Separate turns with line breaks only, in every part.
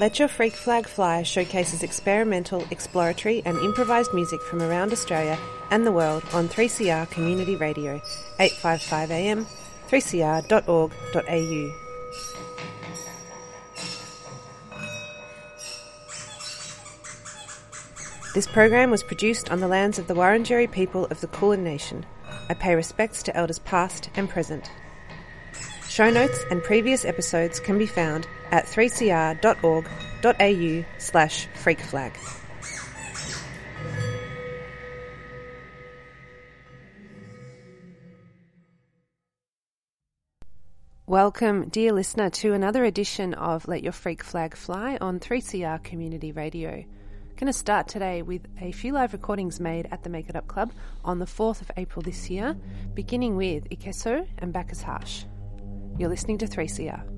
Let Your Freak Flag Fly showcases experimental, exploratory, and improvised music from around Australia and the world on 3CR Community Radio, 855 AM, 3cr.org.au. This program was produced on the lands of the Wurundjeri people of the Kulin Nation. I pay respects to elders past and present. Show notes and previous episodes can be found at 3cr.org.au slash freakflag. Welcome, dear listener, to another edition of Let Your Freak Flag Fly on 3CR Community Radio. Going to start today with a few live recordings made at the Make It Up Club on the 4th of April this year, beginning with Ikeso and Bacchus Harsh. You're listening to 3CR.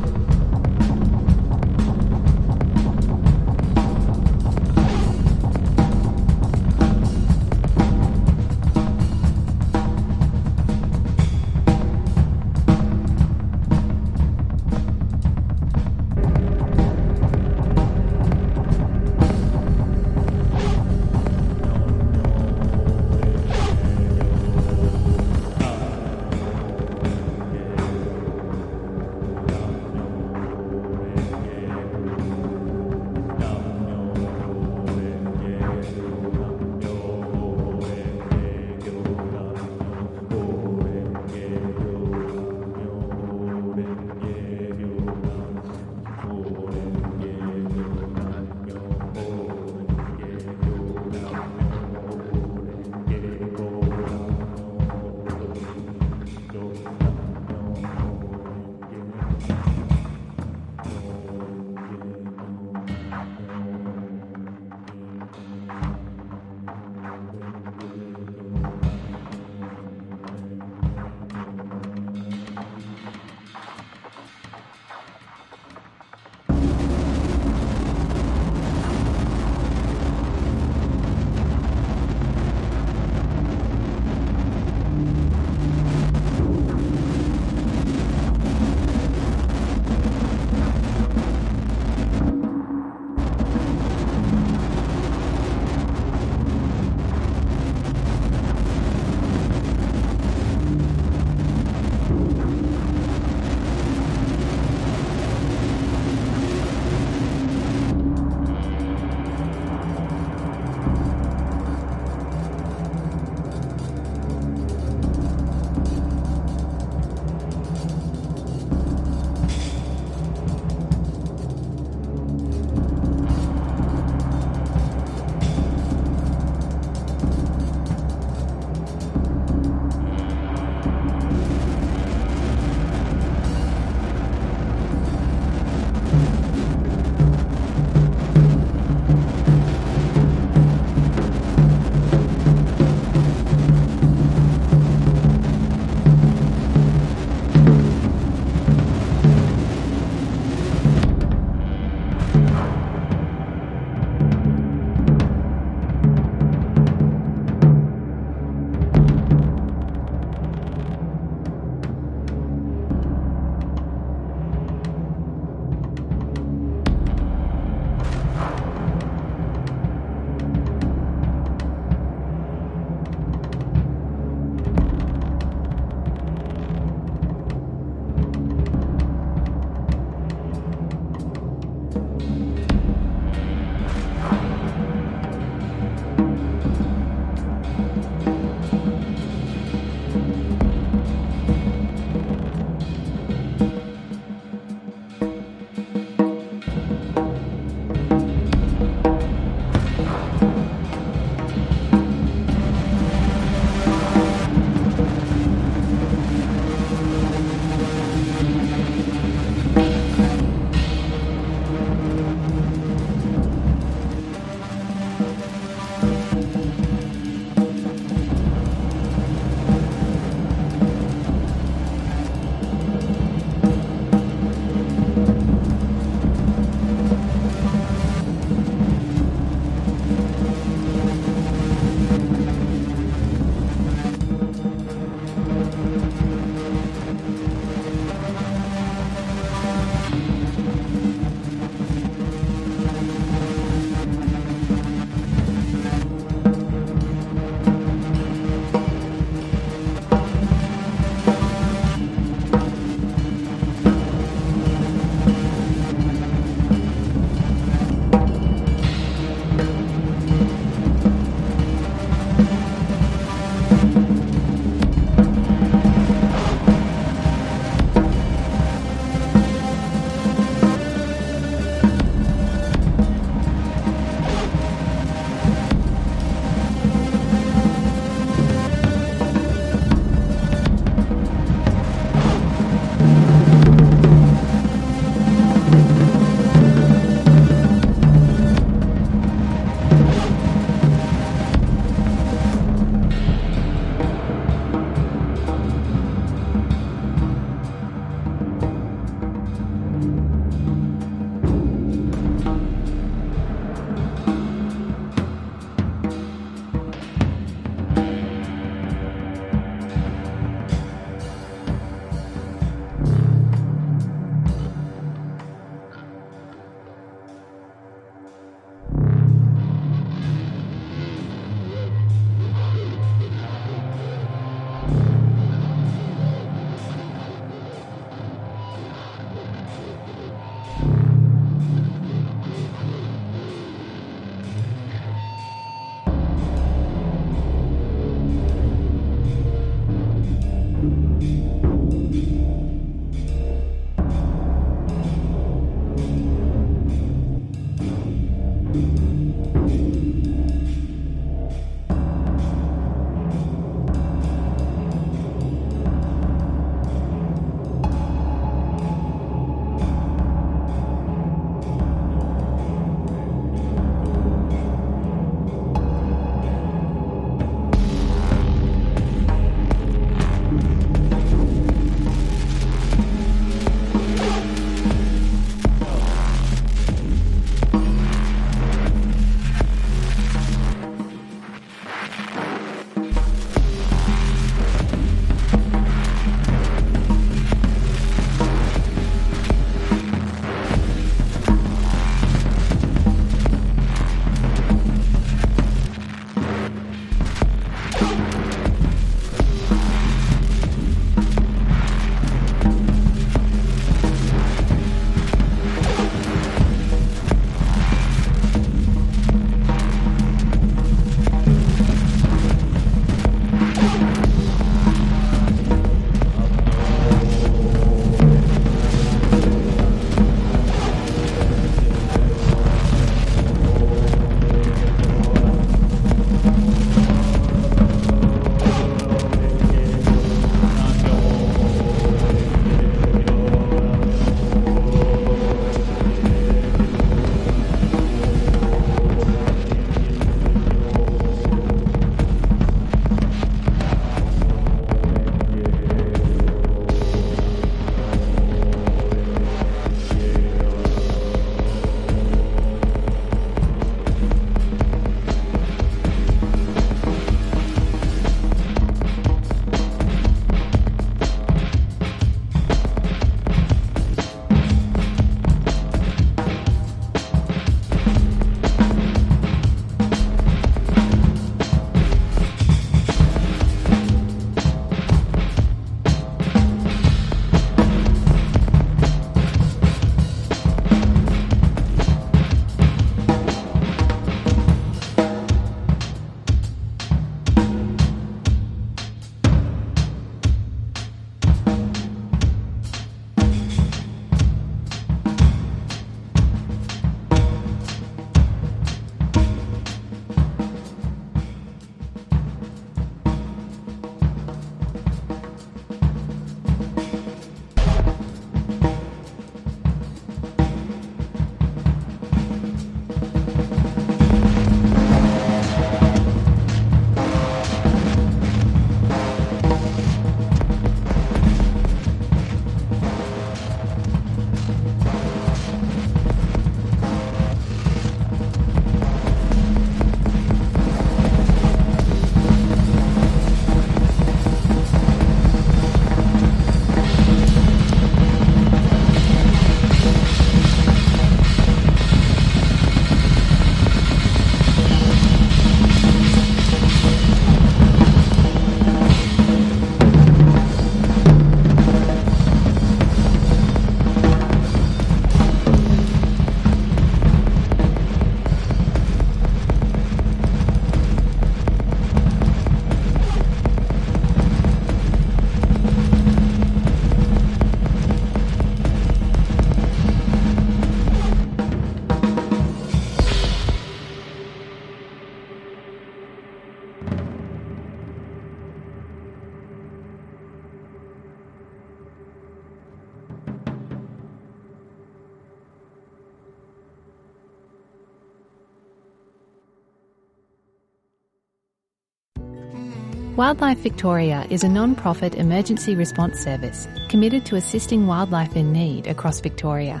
Wildlife Victoria is a non-profit emergency response service committed to assisting wildlife in need across Victoria.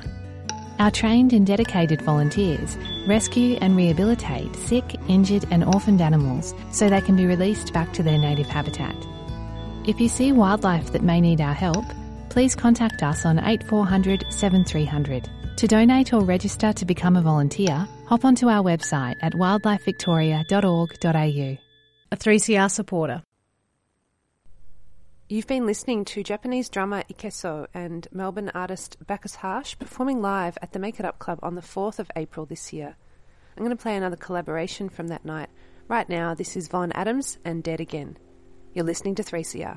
Our trained and dedicated volunteers rescue and rehabilitate sick, injured and orphaned animals so they can be released back to their native habitat. If you see wildlife that may need our help, please contact us on 8400 7300. To donate or register to become a volunteer, hop onto our website at wildlifevictoria.org.au.
A 3CR supporter.
You've been listening to Japanese drummer Ikeso and Melbourne artist Bacchus Harsh performing live at the Make It Up Club on the 4th of April this year. I'm going to play another collaboration from that night. Right now, this is Von Adams and Dead Again. You're listening to 3CR.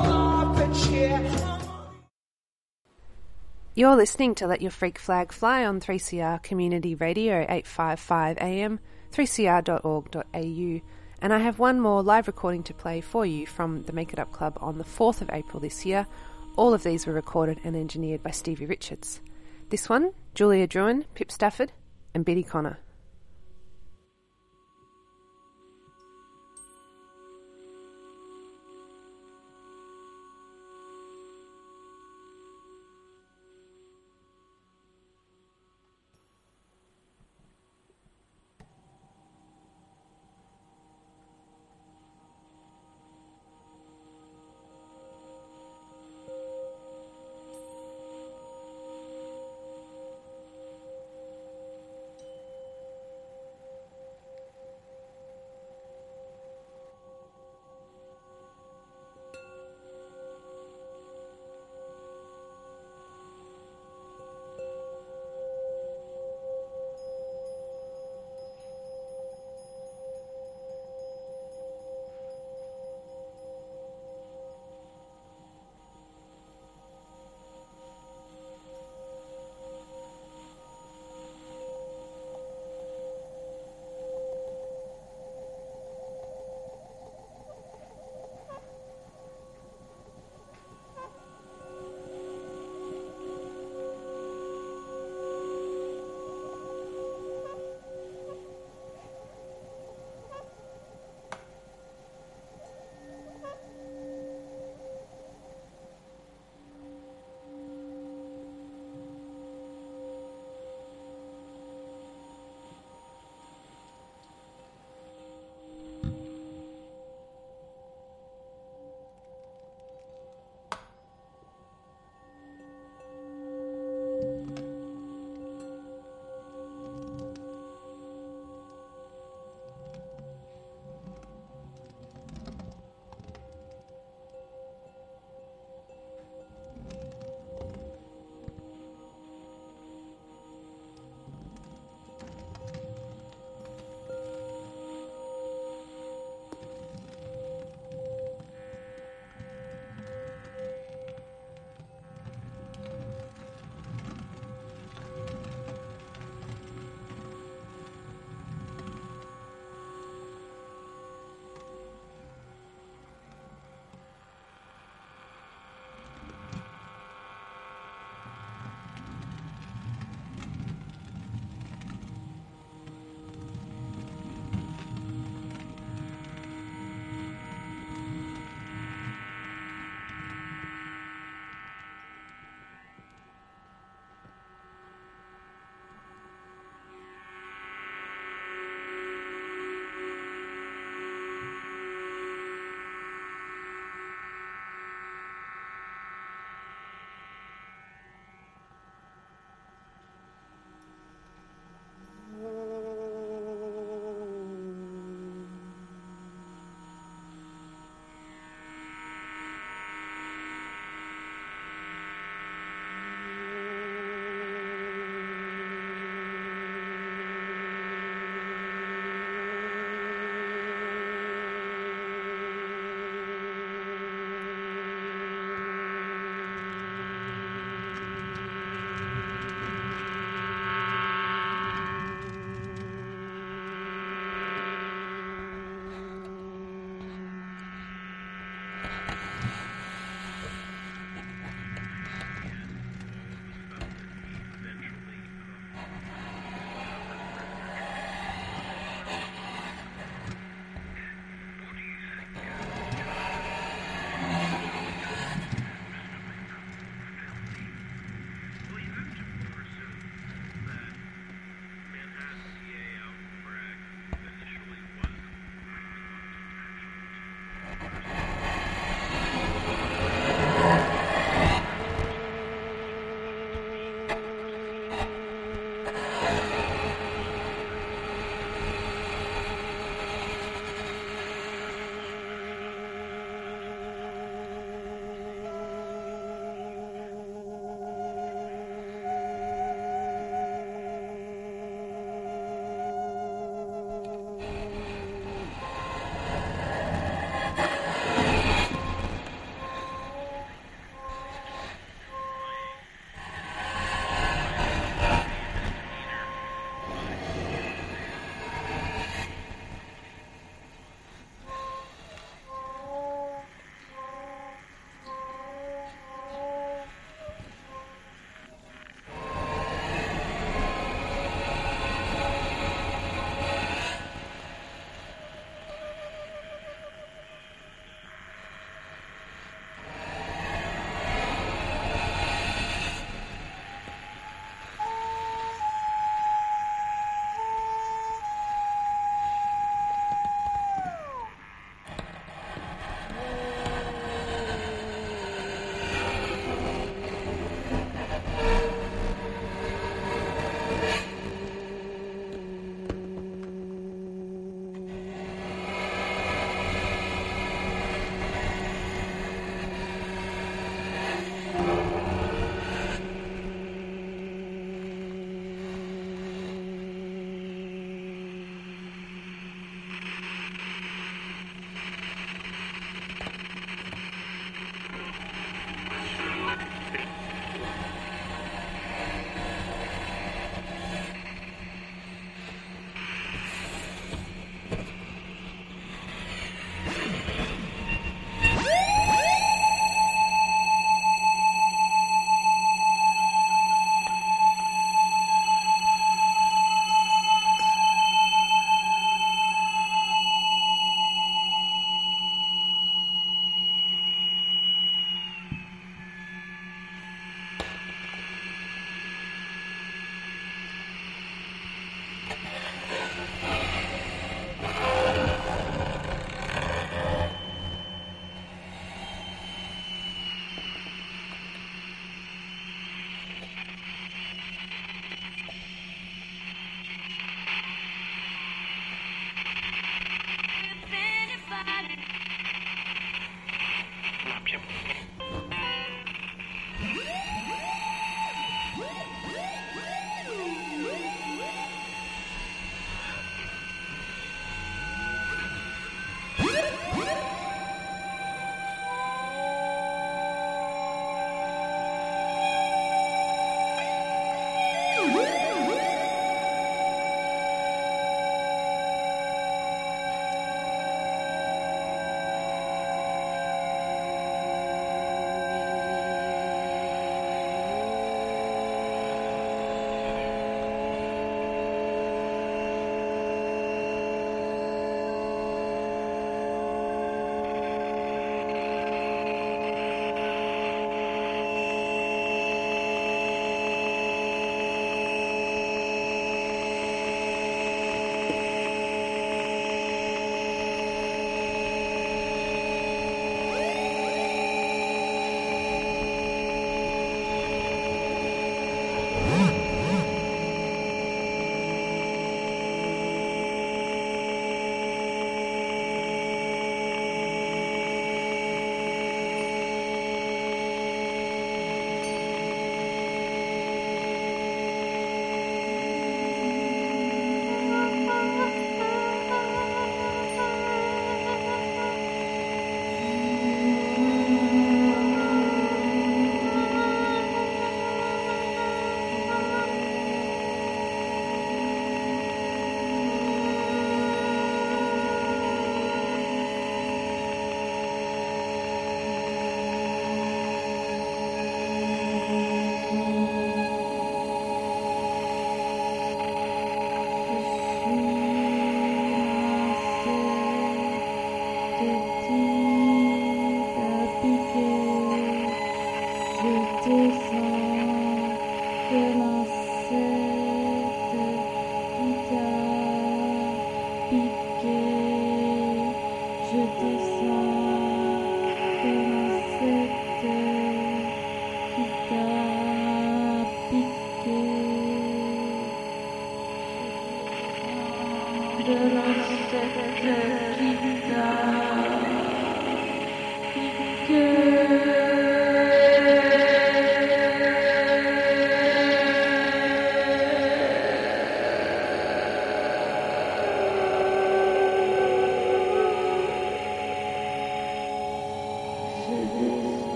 You're listening to Let Your Freak Flag Fly on 3CR Community Radio 855 AM, 3cr.org.au. And I have one more live recording to play for you from the Make It Up Club on the 4th of April this year. All of these were recorded and engineered by Stevie Richards. This one, Julia Drouhin, Pip Stafford, and Biddy Connor.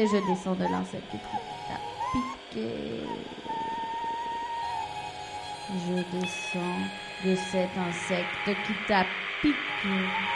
Je descends de l'insecte qui t'a piqué. Je descends de cet insecte qui t'a piqué.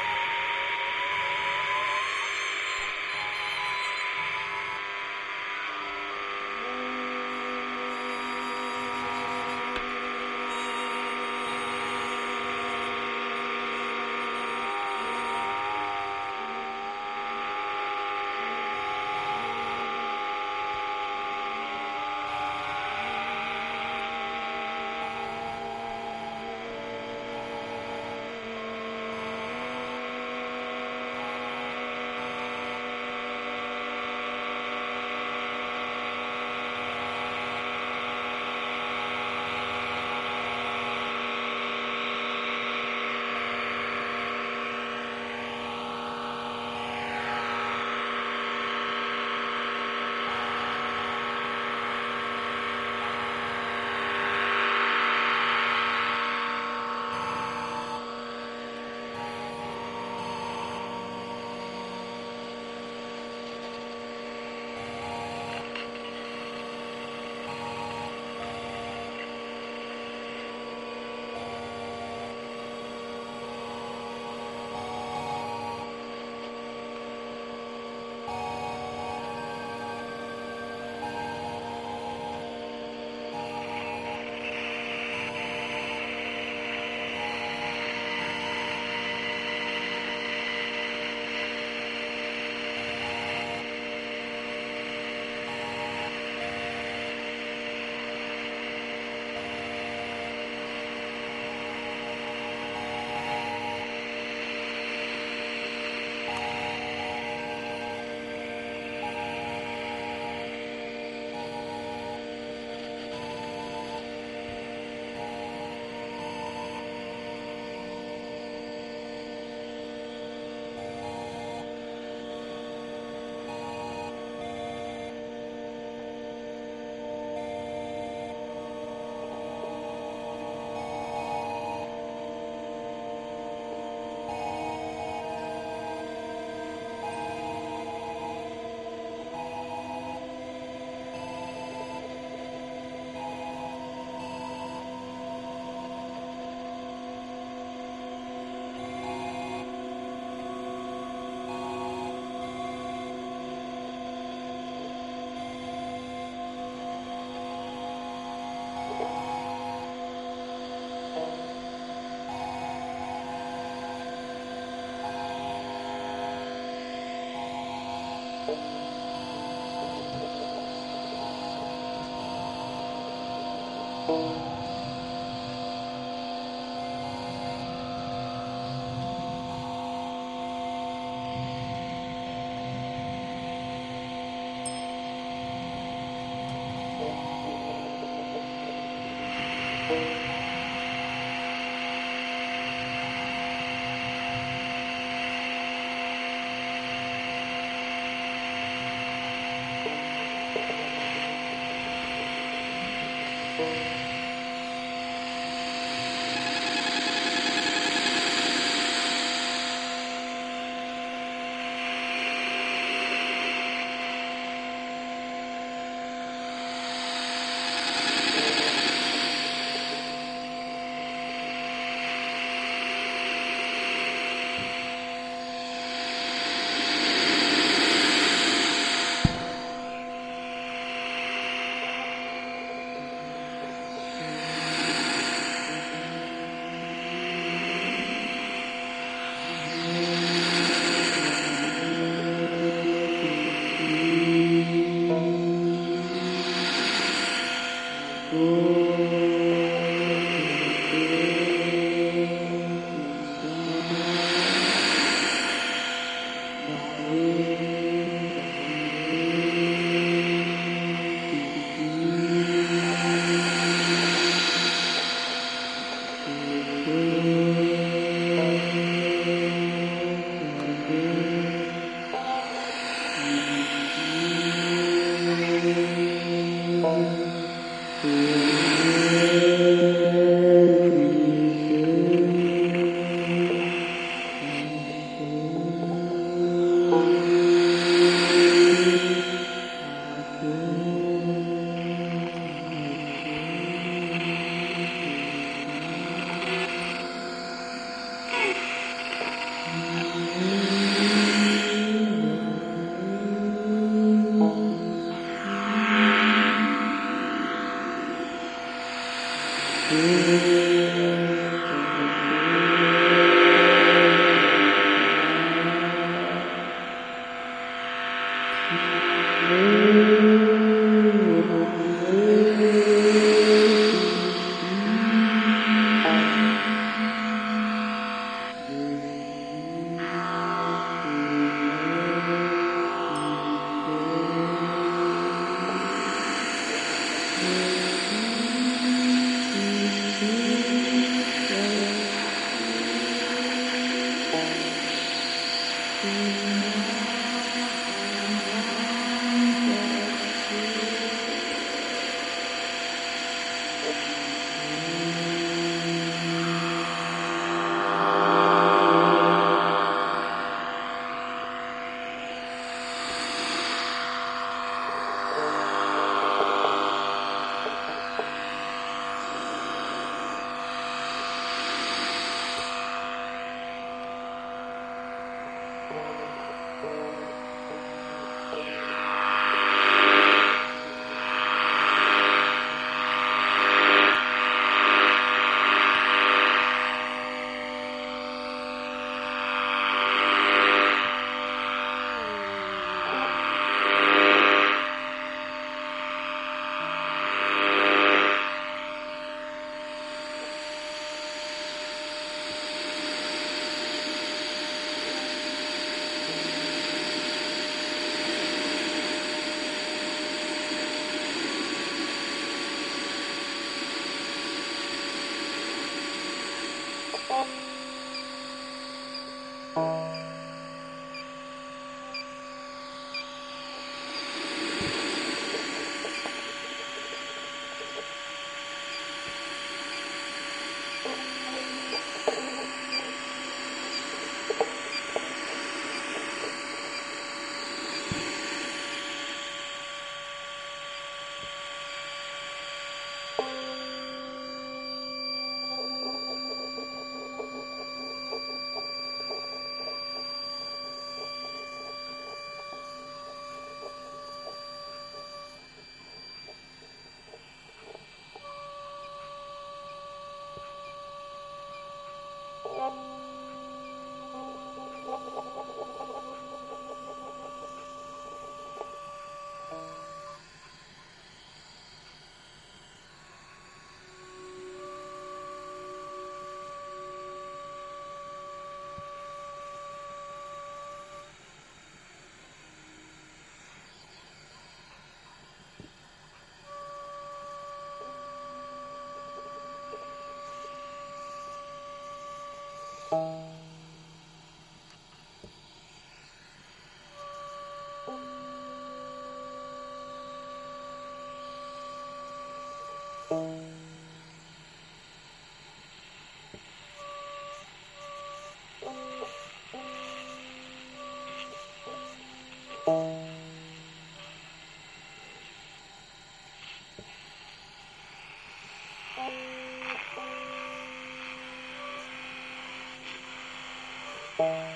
Bye.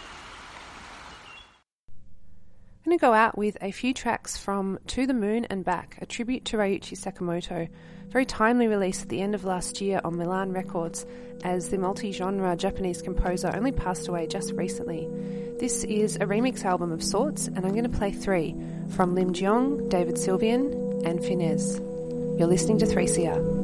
I'm going to go out with a few tracks from To the Moon and Back, a tribute to Ryuichi Sakamoto, very timely release at the end of last year on Milan Records, as the multi genre Japanese composer only passed away just recently. This is a remix album of sorts, and I'm going to play three from Lim Giong, David Sylvian, and Fennesz. You're listening to 3CR.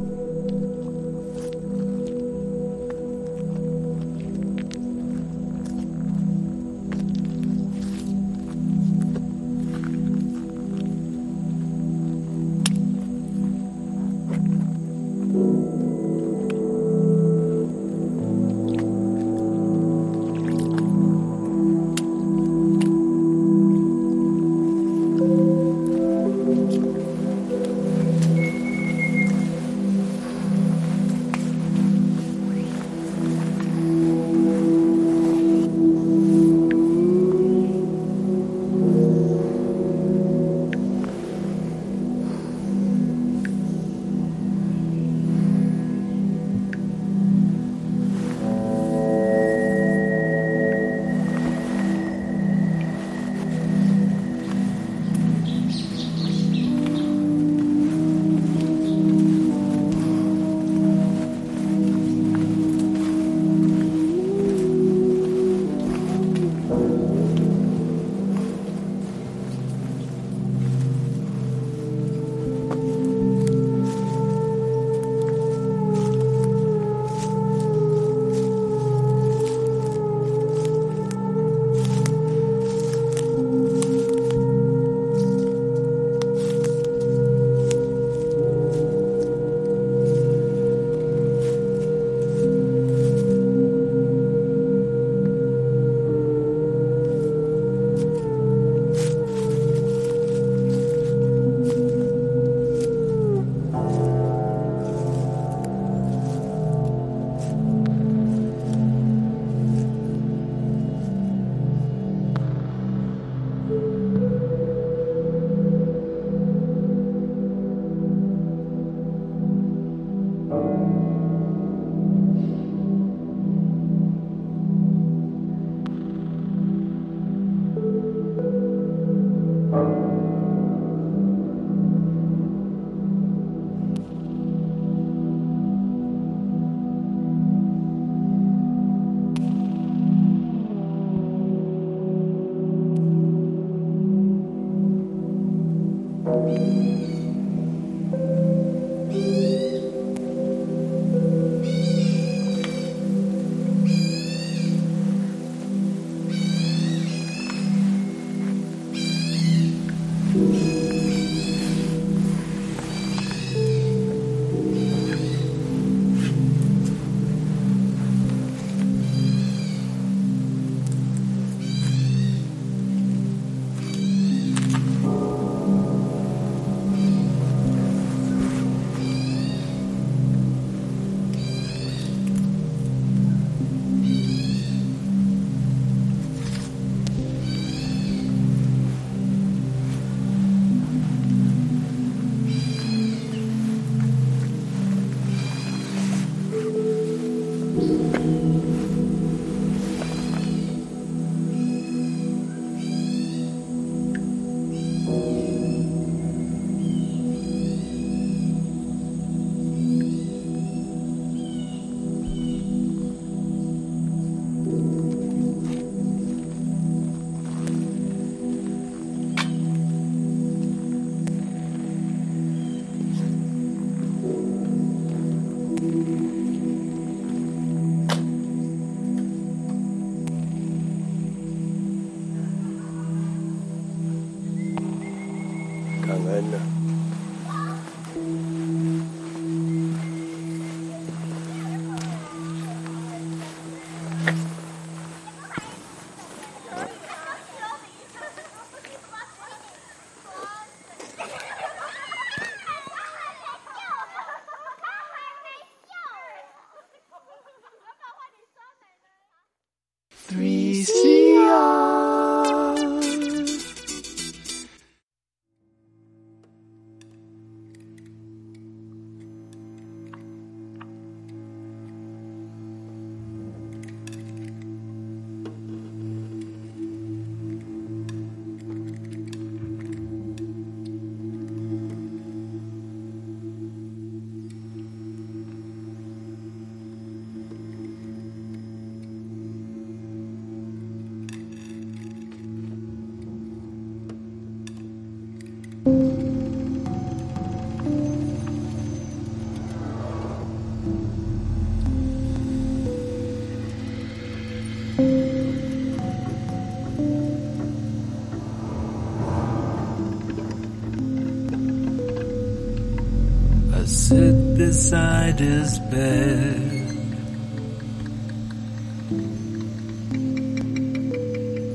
Beside his bed.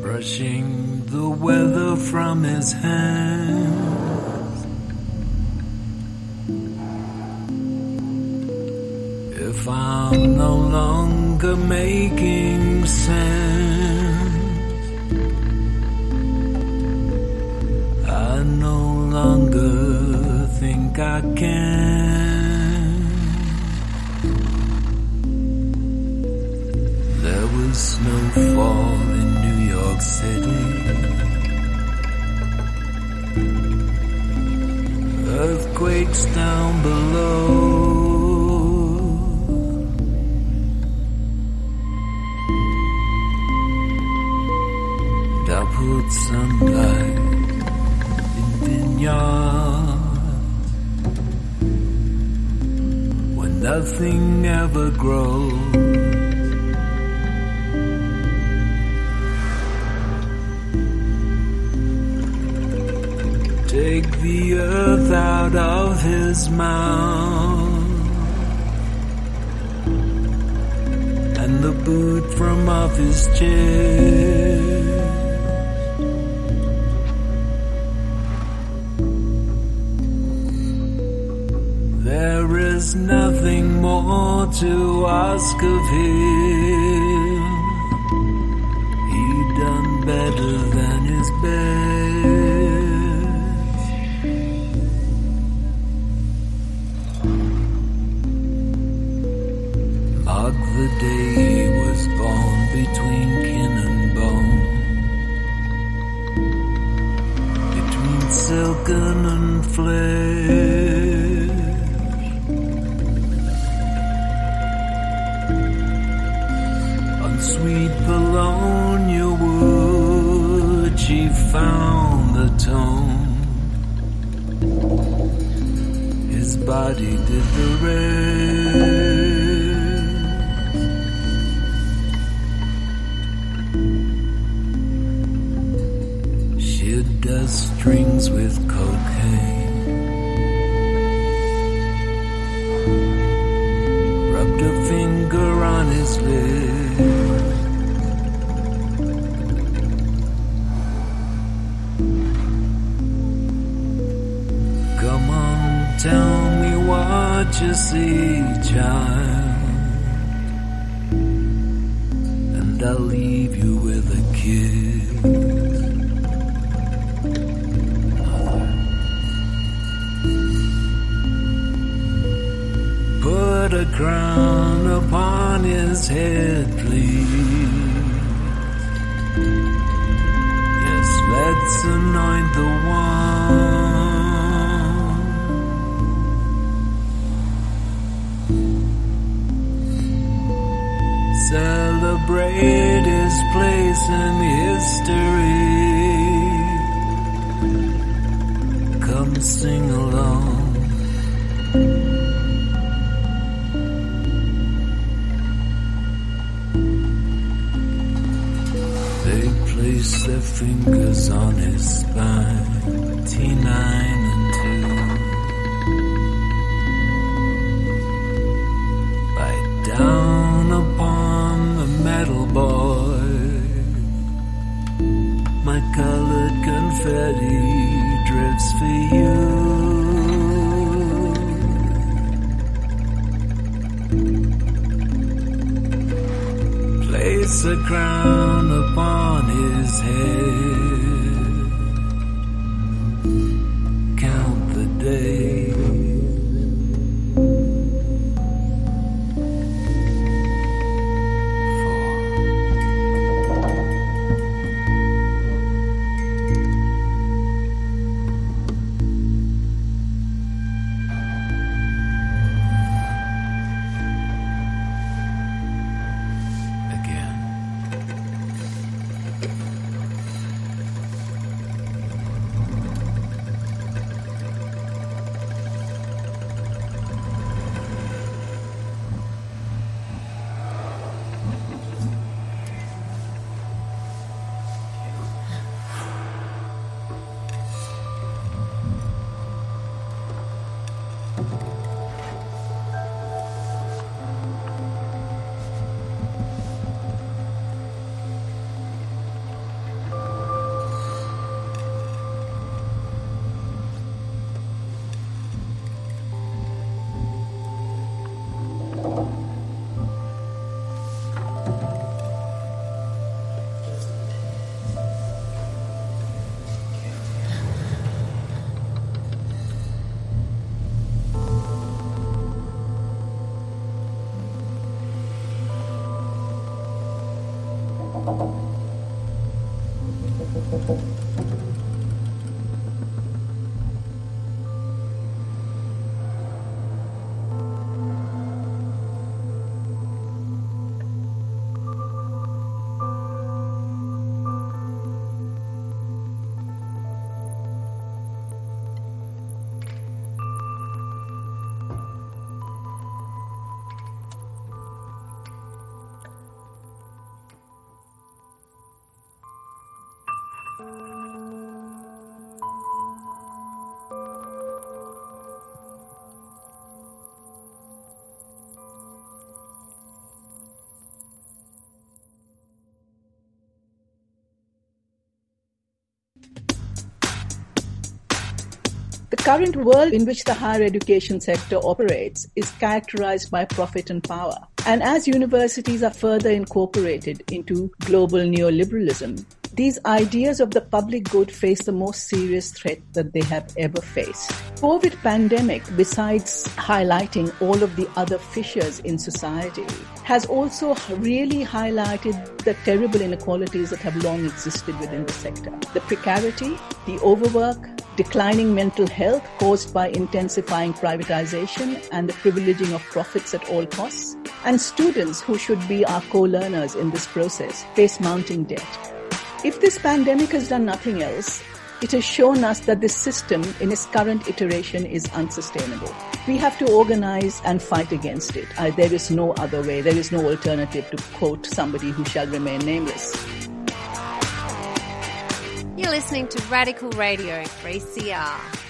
Brushing the weather from his hands. There is nothing more to ask of him. He done better than his best. Mark the day he was born between kin and bone, between silken and flesh. Body did the rest. She does strings with cocaine. Rubbed a finger on his lip. See, child. And I'll leave you with a kiss. Put a crown upon his head, please. In history. Come sing along. They place their fingers on his spine, crown upon his head.
Current world in which the higher education sector operates is characterized by profit and power. And as universities are further incorporated into global neoliberalism, these ideas of the public good face the most serious threat that they have ever faced. COVID pandemic, besides highlighting all of the other fissures in society, has also really highlighted the terrible inequalities that have long existed within the sector. The precarity, the overwork, declining mental health caused by intensifying privatization and the privileging of profits at all costs, and students who should be our co-learners in this process face mounting debt. If this pandemic has done nothing else, it has shown us that this system in its current iteration is unsustainable. We have to organize and fight against it. There is no other way. There is no alternative to quote somebody who shall remain nameless.
You're listening to Radical Radio 3CR.